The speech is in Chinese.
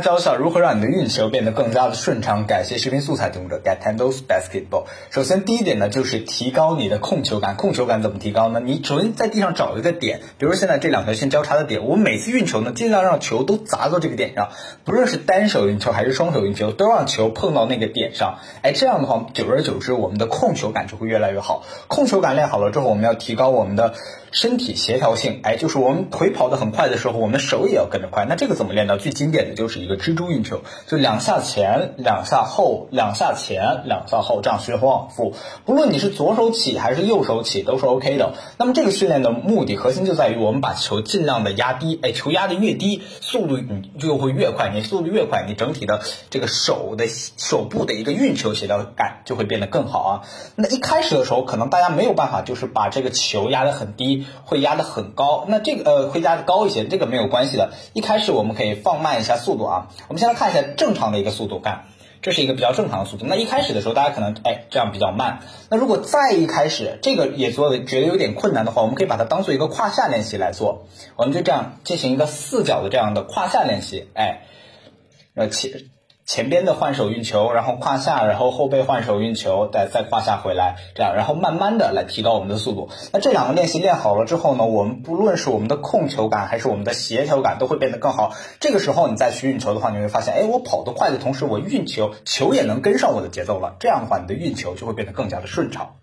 教一下如何让你的运球变得更加的顺畅。感谢视频素材提供者 Get Handles Basketball。首先，第一点呢，就是提高你的控球感。控球感怎么提高呢？你首先在地上找一个点，比如说现在这两条线交叉的点，我每次运球呢，尽量让球都砸到这个点上，不论是单手运球还是双手运球，都让球碰到那个点上。哎，这样的话，久而久之，我们的控球感就会越来越好。控球感练好了之后，我们要提高我们的身体协调性。哎，就是我们腿跑得很快的时候，我们手也要跟着快。那这个怎么练呢？最经典的就是一个蜘蛛运球，就两下前，两下后，两下前，两下后，这样循环往复。不论你是左手起还是右手起，都是 OK 的。那么这个训练的目的核心就在于我们把球尽量的压低，哎，球压的越低，速度你就会越快。你速度越快，你整体的这个手的手部的一个运球协调感就会变得更好啊。那一开始的时候，可能大家没有办法，就是把这个球压得很低，会压得很高。那这个呃会压得高一些，这个没有关系的。一开始我们可以放慢一下速度啊。我们先来看一下正常的一个速度，看，这是一个比较正常的速度。那一开始的时候，大家可能哎这样比较慢。那如果再一开始这个也做的觉得有点困难的话，我们可以把它当做一个胯下练习来做。我们就这样进行一个四脚的这样的胯下练习，哎，呃起。前边的换手运球，然后胯下，然后后背换手运球，再再胯下回来，这样，然后慢慢的来提高我们的速度。那这两个练习练好了之后呢，我们不论是我们的控球感还是我们的协调感都会变得更好。这个时候你再去运球的话，你会发现，哎，我跑得快的同时，我运球球也能跟上我的节奏了。这样的话，你的运球就会变得更加的顺畅。